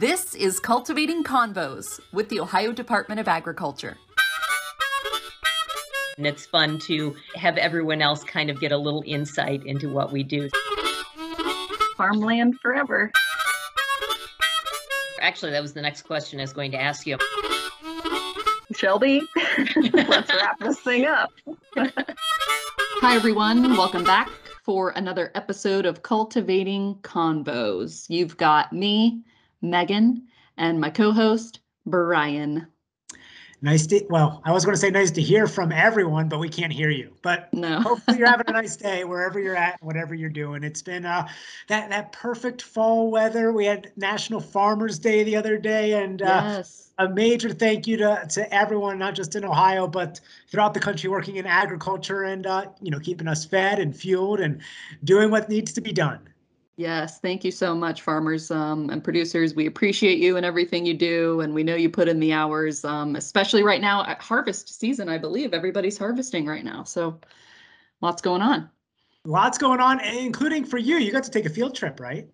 This is Cultivating Convos with the Ohio Department of Agriculture. And it's fun to have everyone else kind of get a little insight into what we do. Farmland forever. Actually, that was the next question I was going to ask you. Shelby, let's wrap this thing up. Hi, everyone. Welcome back for another episode of Cultivating Convos. You've got me, Megan, and my co host, Brian. Nice to, well, I was going to say nice to hear from everyone, but we can't hear you. But No. hopefully you're having a nice day wherever you're at, whatever you're doing. It's been uh, that that perfect fall weather. We had National Farmers Day the other day, and uh, yes. a major thank you to to everyone, not just in Ohio, but throughout the country, working in agriculture and uh, you know keeping us fed and fueled and doing what needs to be done. Yes. Thank you so much, farmers um, and producers. We appreciate you and everything you do. And we know you put in the hours, um, especially right now at harvest season, I believe. Everybody's harvesting right now. So lots going on. Lots going on, including for you. You got to take a field trip, right?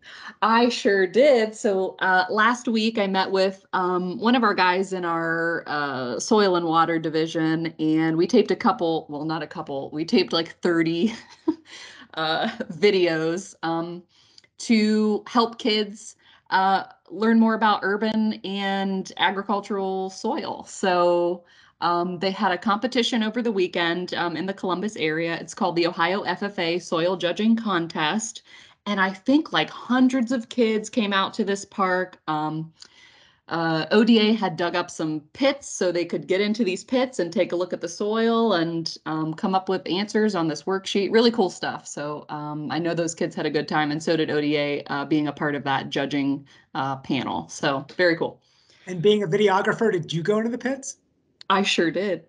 I sure did. So uh, last week I met with um, one of our guys in our uh, soil and water division, and we taped a couple. Well, not a couple. We taped like thirty uh, videos um, to help kids uh, learn more about urban and agricultural soil. So. Um, they had a competition over the weekend um, in the Columbus area. It's called the Ohio FFA Soil Judging Contest and I think like hundreds of kids came out to this park. Um, uh, ODA had dug up some pits so they could get into these pits and take a look at the soil and um, come up with answers on this worksheet. Really cool stuff. So um, I know those kids had a good time, and so did ODA uh, being a part of that judging uh, panel. So very cool. And being a videographer, did you go into the pits? I sure did.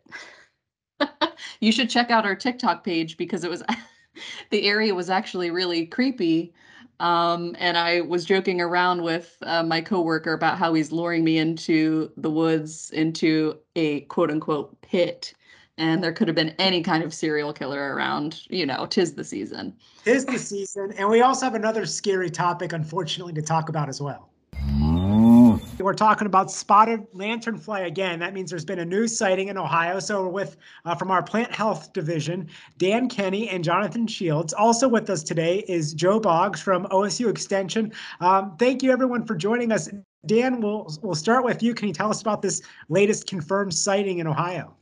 you should check out our TikTok page because it was the area was actually really creepy. Um, and I was joking around with uh, my coworker about how he's luring me into the woods into a quote unquote pit. And there could have been any kind of serial killer around, you know, tis the season. Tis the season, and we also have another scary topic, unfortunately, to talk about as well. We're talking about spotted lanternfly again. That means there's been a new sighting in Ohio. So we're with uh, from our plant health division, Dan Kenny and Jonathan Shields. Also with us today is Joe Boggs from OSU Extension. Um, thank you everyone for joining us. Dan, we'll we'll start with you. Can you tell us about this latest confirmed sighting in Ohio?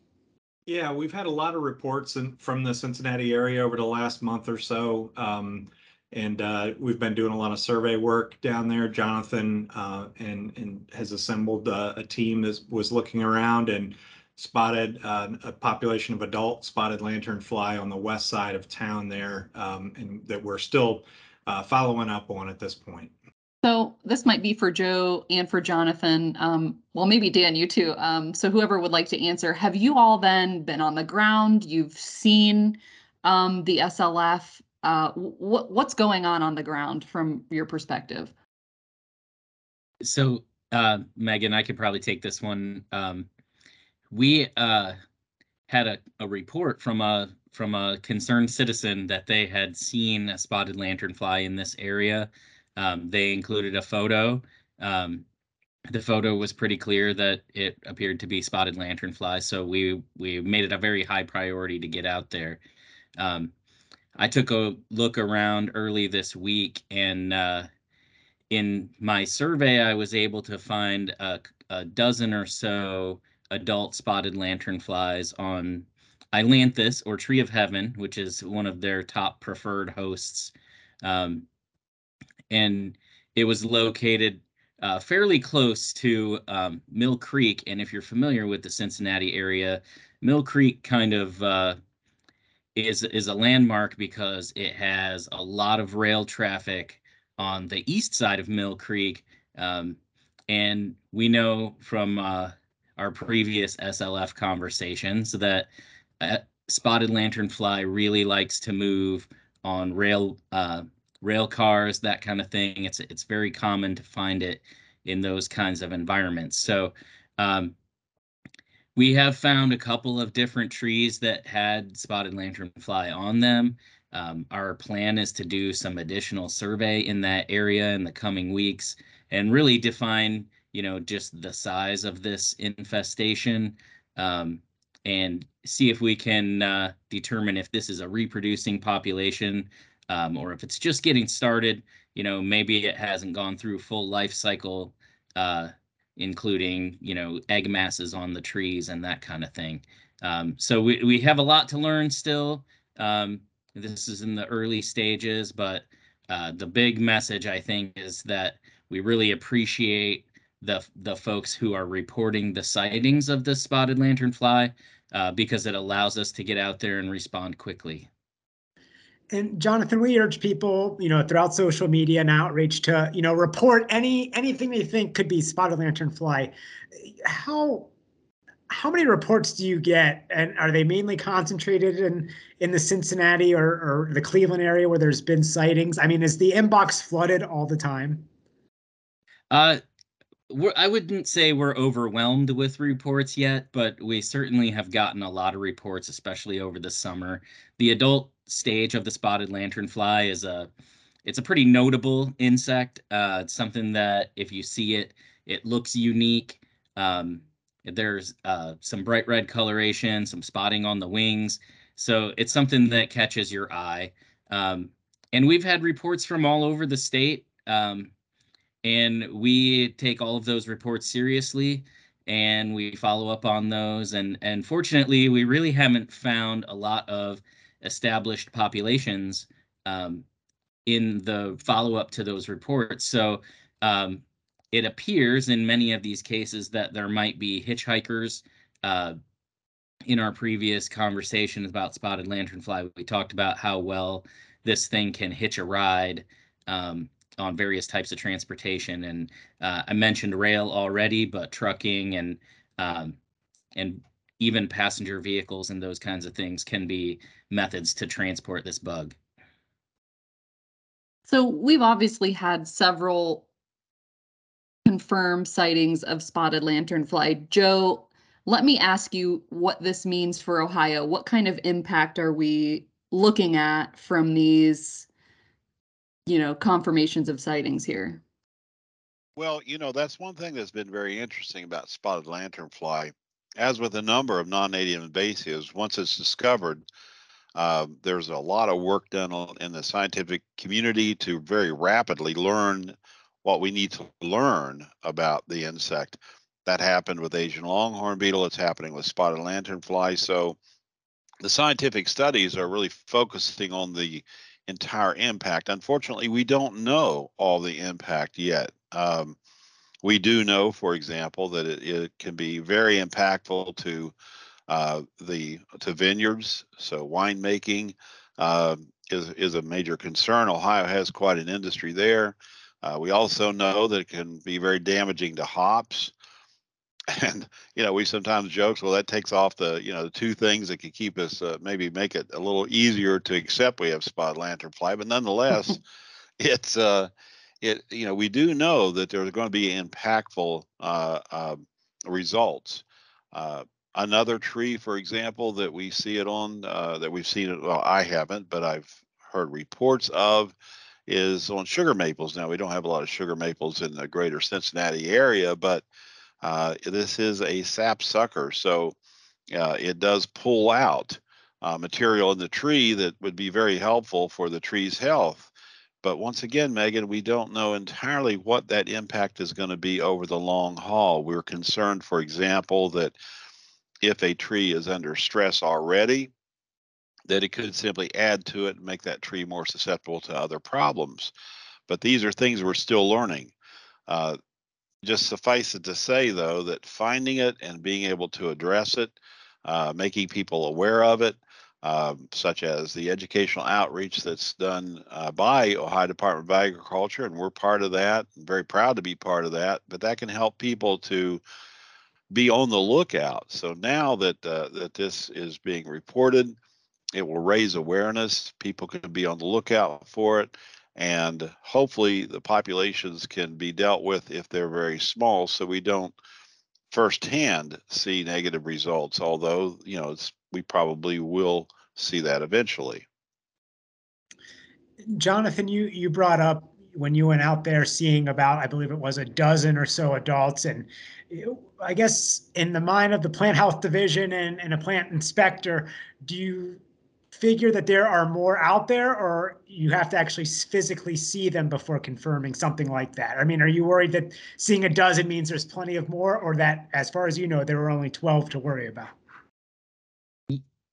Yeah, we've had a lot of reports in, from the Cincinnati area over the last month or so. Um, and uh, we've been doing a lot of survey work down there. Jonathan uh, and and has assembled uh, a team that was looking around and spotted uh, a population of adult spotted lanternfly on the west side of town there, um, and that we're still uh, following up on at this point. So this might be for Joe and for Jonathan. Um, well, maybe Dan, you too. Um, so whoever would like to answer, have you all then been on the ground? You've seen um, the SLF. Uh, what what's going on on the ground from your perspective? So, uh, Megan, I could probably take this one. Um, we uh, had a, a report from a from a concerned citizen that they had seen a spotted lanternfly in this area. Um, they included a photo. Um, the photo was pretty clear that it appeared to be spotted lanternfly, so we we made it a very high priority to get out there. Um, I took a look around early this week, and uh, in my survey, I was able to find a, a dozen or so adult spotted lanternflies on Ailanthus or Tree of Heaven, which is one of their top preferred hosts. Um, and it was located uh, fairly close to um, Mill Creek. And if you're familiar with the Cincinnati area, Mill Creek kind of uh, is is a landmark because it has a lot of rail traffic on the east side of Mill Creek, um, and we know from uh, our previous SLF conversations that uh, spotted lanternfly really likes to move on rail uh, rail cars, that kind of thing. It's it's very common to find it in those kinds of environments. So um, we have found a couple of different trees that had spotted lanternfly on them. Um, our plan is to do some additional survey in that area in the coming weeks and really define, you know, just the size of this infestation, um, and see if we can uh, determine if this is a reproducing population um, or if it's just getting started. You know, maybe it hasn't gone through full life cycle, uh, including you know egg masses on the trees and that kind of thing. Um, so we we have a lot to learn still. Um, this is in the early stages, but uh, the big message I think is that we really appreciate the the folks who are reporting the sightings of the spotted lanternfly uh, because it allows us to get out there and respond quickly. And Jonathan, we urge people, you know, throughout social media and outreach to, you know, report any anything they think could be spotted lanternfly. How how many reports do you get, and are they mainly concentrated in in the Cincinnati or, or the Cleveland area where there's been sightings? I mean, is the inbox flooded all the time? Uh, I wouldn't say we're overwhelmed with reports yet, but we certainly have gotten a lot of reports, especially over the summer. The adult stage of the spotted lanternfly is a it's a pretty notable insect. Uh, it's something that if you see it, it looks unique. Um, there's uh, some bright red coloration, some spotting on the wings. So it's something that catches your eye. Um, and we've had reports from all over the state. Um, and we take all of those reports seriously and we follow up on those. And, and fortunately, we really haven't found a lot of established populations um, in the follow up to those reports. So um, it appears in many of these cases that there might be hitchhikers. Uh, in our previous conversations about spotted lanternfly, we talked about how well this thing can hitch a ride um, on various types of transportation. And uh, I mentioned rail already, but trucking and um, and even passenger vehicles and those kinds of things can be methods to transport this bug. So we've obviously had several confirmed sightings of spotted lanternfly. Joe, let me ask you what this means for Ohio. What kind of impact are we looking at from these, you know, confirmations of sightings here? Well, you know, that's one thing that's been very interesting about spotted lanternfly. As with a number of non-native invasives, once it's discovered, uh, there's a lot of work done in the scientific community to very rapidly learn what we need to learn about the insect. That happened with Asian longhorn beetle. It's happening with spotted lanternfly. So the scientific studies are really focusing on the entire impact. Unfortunately, we don't know all the impact yet. Um, we do know, for example, that it, it can be very impactful to uh, the to vineyards. So winemaking uh, is is a major concern. Ohio has quite an industry there. Uh, we also know that it can be very damaging to hops. And, you know, we sometimes joke, well, that takes off the, you know, the two things that could keep us, uh, maybe make it a little easier to accept we have spotted lanternfly. But nonetheless, it's, uh, it, you know, we do know that there's going to be impactful uh, uh, results. Uh, another tree, for example, that we see it on, uh, that we've seen it, well, I haven't, but I've heard reports of is on sugar maples. Now we don't have a lot of sugar maples in the greater Cincinnati area, but uh, this is a sap sucker, so uh, it does pull out uh, material in the tree that would be very helpful for the tree's health. But once again, Megan, we don't know entirely what that impact is going to be over the long haul. We're concerned, for example, that if a tree is under stress already, that it could simply add to it and make that tree more susceptible to other problems. But these are things we're still learning. Uh, just suffice it to say, though, that finding it and being able to address it, uh, making people aware of it, um, such as the educational outreach that's done uh, by Ohio Department of Agriculture, and we're part of that. I'm very proud to be part of that. But that can help people to be on the lookout. So now that uh, that this is being reported, it will raise awareness. People can be on the lookout for it. And hopefully the populations can be dealt with if they're very small so we don't firsthand see negative results, although, you know, we probably will see that eventually. Jonathan, you you brought up when you went out there seeing about, I believe it was a dozen or so adults and eh, I guess in the mind of the plant health division and, and a plant inspector, do you figure that there are more out there or you have to actually physically see them before confirming something like that? I mean, are you worried that seeing a dozen means there's plenty of more or that, as far as you know, there were only 12 to worry about?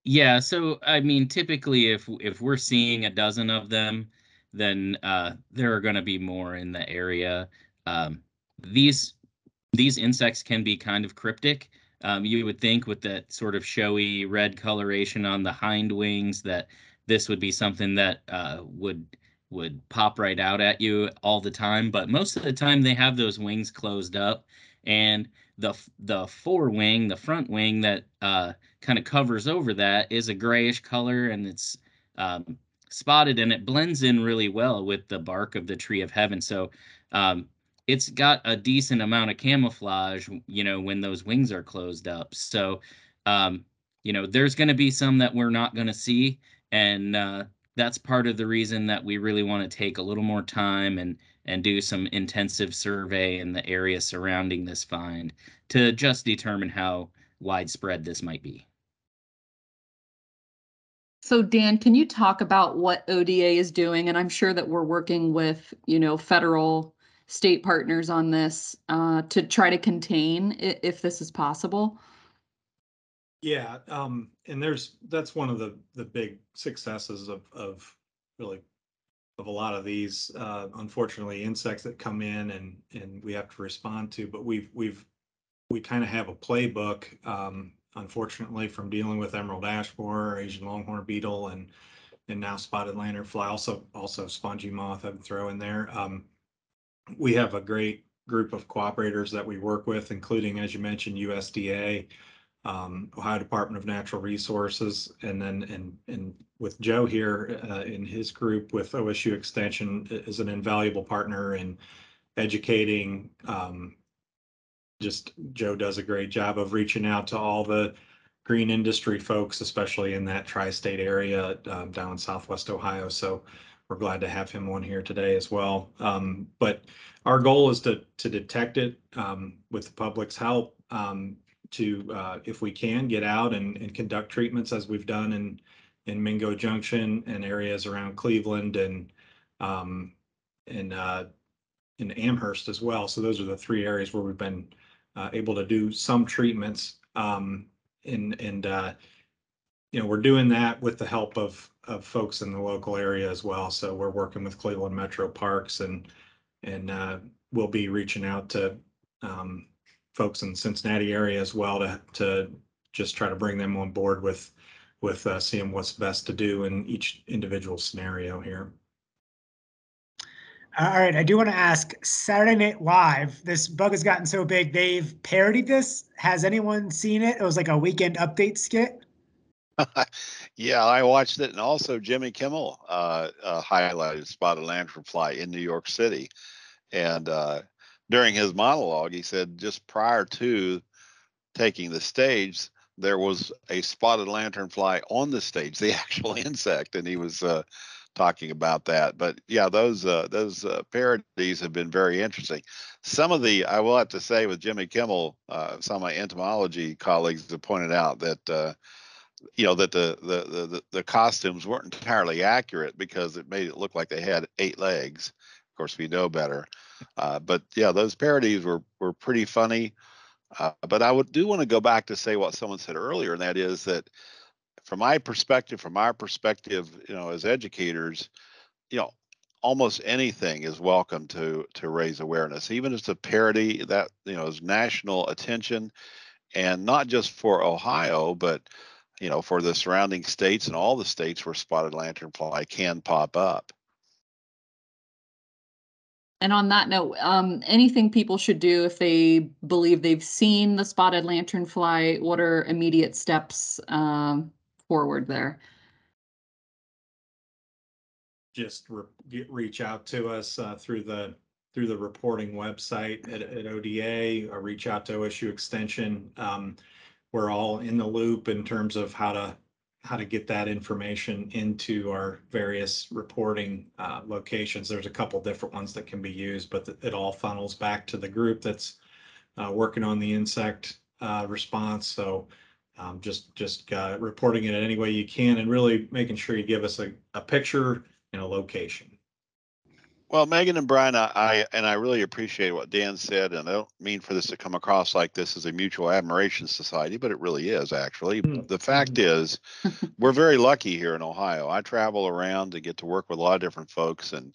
Yeah, so I mean, typically, if if we're seeing a dozen of them, then uh, there are going to be more in the area. Um, these these insects can be kind of cryptic. Um, you would think with that sort of showy red coloration on the hind wings that this would be something that uh, would would pop right out at you all the time. But most of the time, they have those wings closed up, and the the forewing, the front wing that uh, kind of covers over that is a grayish color and it's um, spotted and it blends in really well with the bark of the tree of heaven. So um, it's got a decent amount of camouflage, you know, when those wings are closed up. So, um, you know, there's going to be some that we're not going to see. And uh, that's part of the reason that we really want to take a little more time and and do some intensive survey in the area surrounding this find to just determine how widespread this might be. So Dan, can you talk about what ODA is doing? And I'm sure that we're working with, you know, federal, state partners on this uh, to try to contain i- if this is possible. Yeah, um, and there's, that's one of the, the big successes of, of really of a lot of these, uh, unfortunately, insects that come in and, and we have to respond to, but we've, we've, we kind of have a playbook, um, unfortunately, from dealing with emerald ash borer, Asian longhorn beetle, and, and now spotted lanternfly, also, also spongy moth I'd throw in there. Um, we have a great group of cooperators that we work with, including, as you mentioned, USDA, um, Ohio Department of Natural Resources, and then, and, and with Joe here, uh, in his group with OSU Extension is an invaluable partner in educating, um, just Joe does a great job of reaching out to all the green industry folks, especially in that tri-state area, um, down in Southwest Ohio. So we're glad to have him on here today as well. Um, but our goal is to, to detect it, um, with the public's help, um, to, uh, if we can, get out and, and conduct treatments as we've done in, in Mingo Junction and areas around Cleveland and, um, and, uh, in Amherst as well. So those are the three areas where we've been, uh, able to do some treatments. Um, and, and, uh, you know, we're doing that with the help of, of folks in the local area as well. So we're working with Cleveland Metro Parks and, and, uh, we'll be reaching out to, um, folks in the Cincinnati area as well to, to just try to bring them on board with, with, uh, seeing what's best to do in each individual scenario here. All right, I do want to ask Saturday Night Live. This bug has gotten so big, they've parodied this. Has anyone seen it? It was like a weekend update skit. yeah, I watched it, and also Jimmy Kimmel uh, uh, highlighted spotted lanternfly in New York City, and uh, during his monologue, he said just prior to taking the stage, there was a spotted lanternfly on the stage, the actual insect, and he was uh, talking about that. But yeah, those uh, those uh, parodies have been very interesting. Some of the I will have to say with Jimmy Kimmel, some of my entomology colleagues have pointed out that you know that the, the the the costumes weren't entirely accurate because it made it look like they had eight legs. Of course, we know better. Uh, but yeah, those parodies were were pretty funny. Uh, but I would do want to go back to say what someone said earlier, and that is that from my perspective, from our perspective, you know, as educators, you know, almost anything is welcome to to raise awareness, even if it's a parody that you know is national attention, and not just for Ohio, but you know, for the surrounding states and all the states where spotted lanternfly can pop up. And on that note, um, anything people should do if they believe they've seen the spotted lanternfly, what are immediate steps um, forward there? just re- get, reach out to us uh, through the through the reporting website at, at ODA or reach out to OSU Extension. Um, we're all in the loop in terms of how to how to get that information into our various reporting uh, locations. There's a couple different ones that can be used, but it all funnels back to the group that's uh, working on the insect uh, response. So um, just just uh, reporting it any way you can, and really making sure you give us a, a picture and a location. Well, Megan and Brian, I, I and I really appreciate what Dan said, and I don't mean for this to come across like this is a mutual admiration society, but it really is actually. Mm. The fact is, we're very lucky here in Ohio. I travel around to get to work with a lot of different folks, and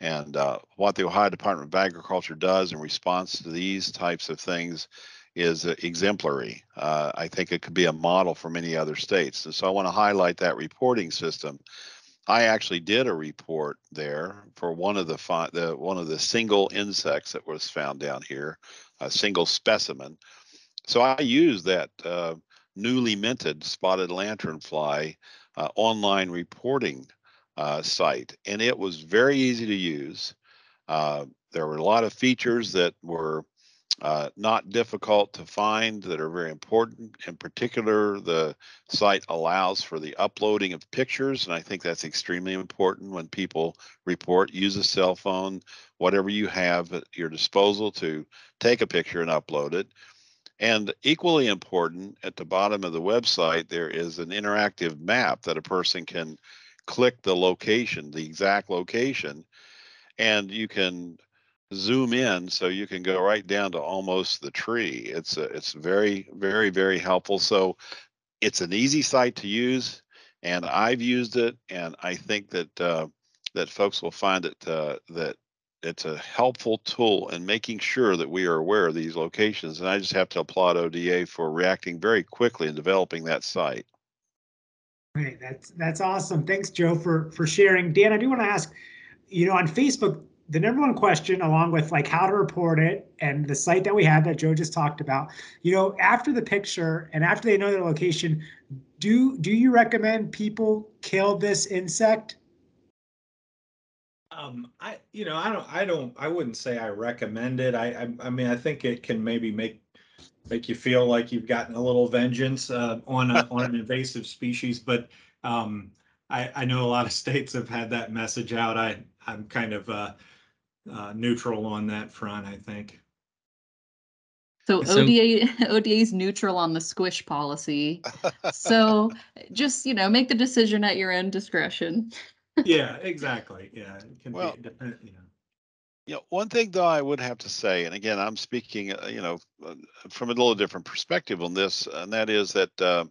and uh, what the Ohio Department of Agriculture does in response to these types of things is exemplary. Uh, I think it could be a model for many other states, and so I want to highlight that reporting system. I actually did a report there for one of the, fi- the one of the single insects that was found down here, a single specimen. So I used that uh, newly minted spotted lanternfly uh, online reporting uh, site, and it was very easy to use. Uh, there were a lot of features that were uh, not difficult to find that are very important. In particular, the site allows for the uploading of pictures, and I think that's extremely important when people report. Use a cell phone, whatever you have at your disposal to take a picture and upload it. And equally important, at the bottom of the website, there is an interactive map that a person can click the location, the exact location, and you can zoom in so you can go right down to almost the tree. It's a, it's very very very helpful. So it's an easy site to use, and I've used it, and I think that uh, that folks will find it uh, that it's a helpful tool in making sure that we are aware of these locations. And I just have to applaud ODA for reacting very quickly in developing that site. Great, that's that's awesome. Thanks, Joe, for for sharing. Dan, I do want to ask, you know, on Facebook, the number one question, along with like how to report it and the site that we had that Joe just talked about, you know, after the picture and after they know their location, do do you recommend people kill this insect? Um, I, you know, I don't, I don't, I wouldn't say I recommend it. I, I, I mean, I think it can maybe make, make you feel like you've gotten a little vengeance, uh, on a, on an invasive species, but, um, I, I know a lot of states have had that message out. I, I'm kind of, uh, uh, neutral on that front, I think. So So- ODA ODA's neutral on the squish policy. So just, you know, make the decision at your own discretion. Yeah, exactly. Yeah. it can be Well- depend- you know. You know, one thing though I would have to say, and again, I'm speaking, uh, you know, uh, from a little different perspective on this, and that is that uh,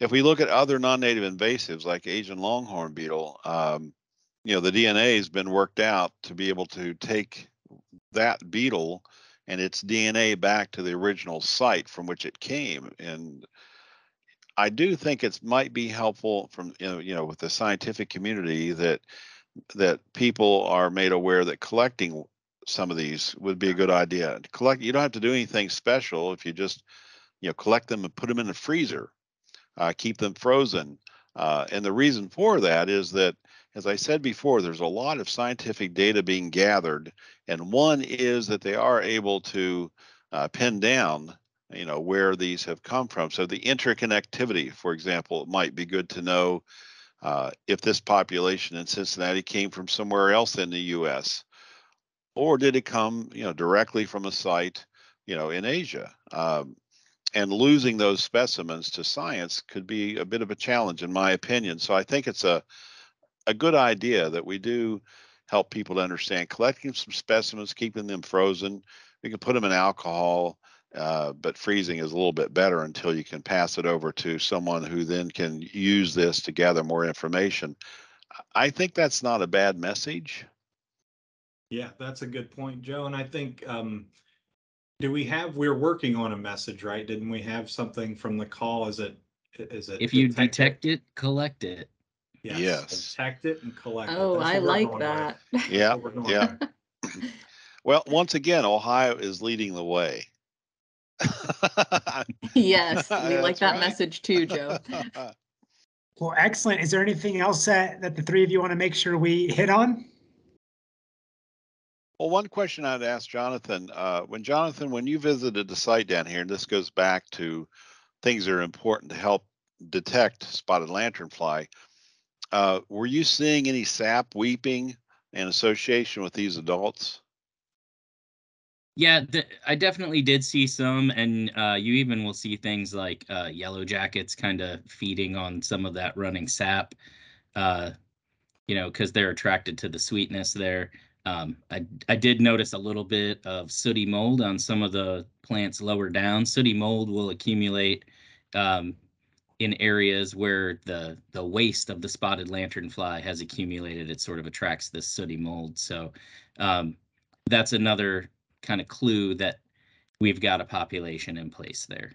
if we look at other non-native invasives like Asian longhorn beetle, um, you know, the DNA has been worked out to be able to take that beetle and its DNA back to the original site from which it came. And I do think it might be helpful from you know, with the scientific community that that people are made aware that collecting some of these would be a good idea. Collect you don't have to do anything special if you just you know collect them and put them in the freezer, uh, keep them frozen. Uh, and the reason for that is that, as I said before, there's a lot of scientific data being gathered, and one is that they are able to uh, pin down you know where these have come from. So the interconnectivity, for example, it might be good to know uh, if this population in Cincinnati came from somewhere else in the U.S. or did it come, you know, directly from a site, you know, in Asia. Um, and losing those specimens to science could be a bit of a challenge, in my opinion. So I think it's a a good idea that we do help people to understand collecting some specimens, keeping them frozen. We can put them in alcohol, uh, but freezing is a little bit better until you can pass it over to someone who then can use this to gather more information. I think that's not a bad message. Yeah, that's a good point, Joe. And I think, um, do we have, we're working on a message, right? Didn't we have something from the call? Is it, is it? If you detect detect it, collect it. Yes. Detect it and collect it. Oh, That's I what we're like going with. that. That's Yeah, what we're going yeah. with. Well, once again, Ohio is leading the way. Yes, we like That's that right. message too, Joe. Well, excellent. Is there anything else that, that the three of you want to make sure we hit on? Well, one question I'd ask Jonathan, uh, when Jonathan, when you visited the site down here, and this goes back to things that are important to help detect spotted lanternfly. Uh, were you seeing any sap weeping in association with these adults? Yeah, th- I definitely did see some, and uh, you even will see things like uh, yellow jackets kind of feeding on some of that running sap, uh, you know, because they're attracted to the sweetness there. Um, I I did notice a little bit of sooty mold on some of the plants lower down. Sooty mold will accumulate um, in areas where the the waste of the spotted lanternfly has accumulated. It sort of attracts this sooty mold. So um, that's another kind of clue that we've got a population in place there.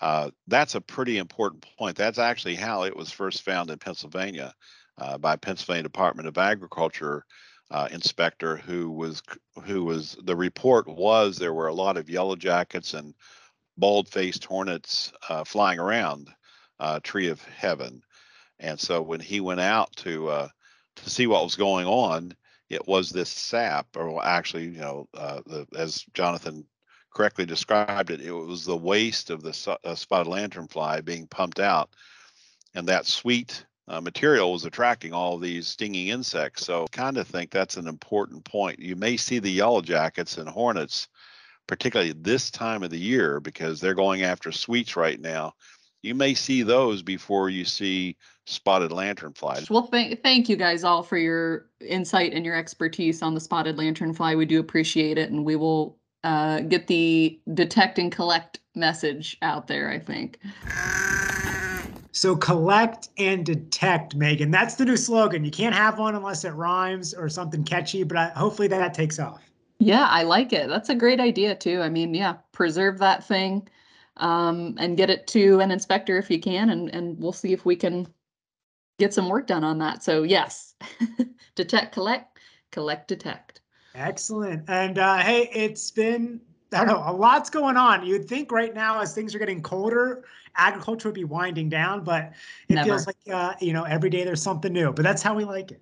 Uh, that's a pretty important point. That's actually how it was first found in Pennsylvania uh, by Pennsylvania Department of Agriculture uh, inspector who was who was the report was there were a lot of yellow jackets and bald-faced hornets uh, flying around uh, Tree of Heaven, and so when he went out to uh, to see what was going on, it was this sap, or actually, you know, uh, the, as Jonathan correctly described it, it was the waste of the uh, spotted lanternfly being pumped out, and that sweet uh, material was attracting all these stinging insects. So, kind of think that's an important point. You may see the yellow jackets and hornets, particularly this time of the year, because they're going after sweets right now. You may see those before you see spotted lanternflies. Well, th- thank you guys all for your insight and your expertise on the spotted lanternfly. We do appreciate it, and we will uh, get the detect and collect message out there. I think. So collect and detect, Megan. That's the new slogan. You can't have one unless it rhymes or something catchy, but I, hopefully that takes off. Yeah, I like it. That's a great idea too. I mean, yeah, preserve that thing um, and get it to an inspector if you can, and and we'll see if we can get some work done on that. So yes, detect, collect, collect, detect. Excellent. And uh, hey, it's been I don't know a lot's going on. You'd think right now as things are getting colder agriculture would be winding down, but it Never. feels like uh, you know every day there's something new. But that's how we like it.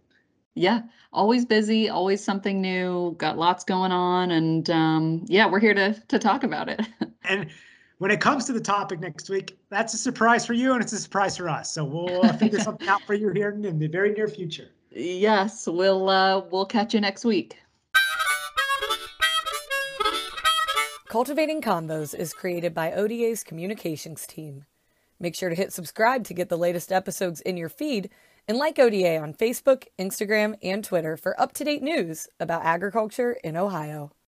Yeah, always busy, always something new. Got lots going on, and um, yeah, we're here to to talk about it. And when it comes to the topic next week, that's a surprise for you, and it's a surprise for us. So we'll uh, figure something out for you here in, in the very near future. yes, we'll uh, we'll catch you next week. Cultivating Convos is created by ODA's communications team. Make sure to hit subscribe to get the latest episodes in your feed and like ODA on Facebook, Instagram, and Twitter for up to date news about agriculture in Ohio.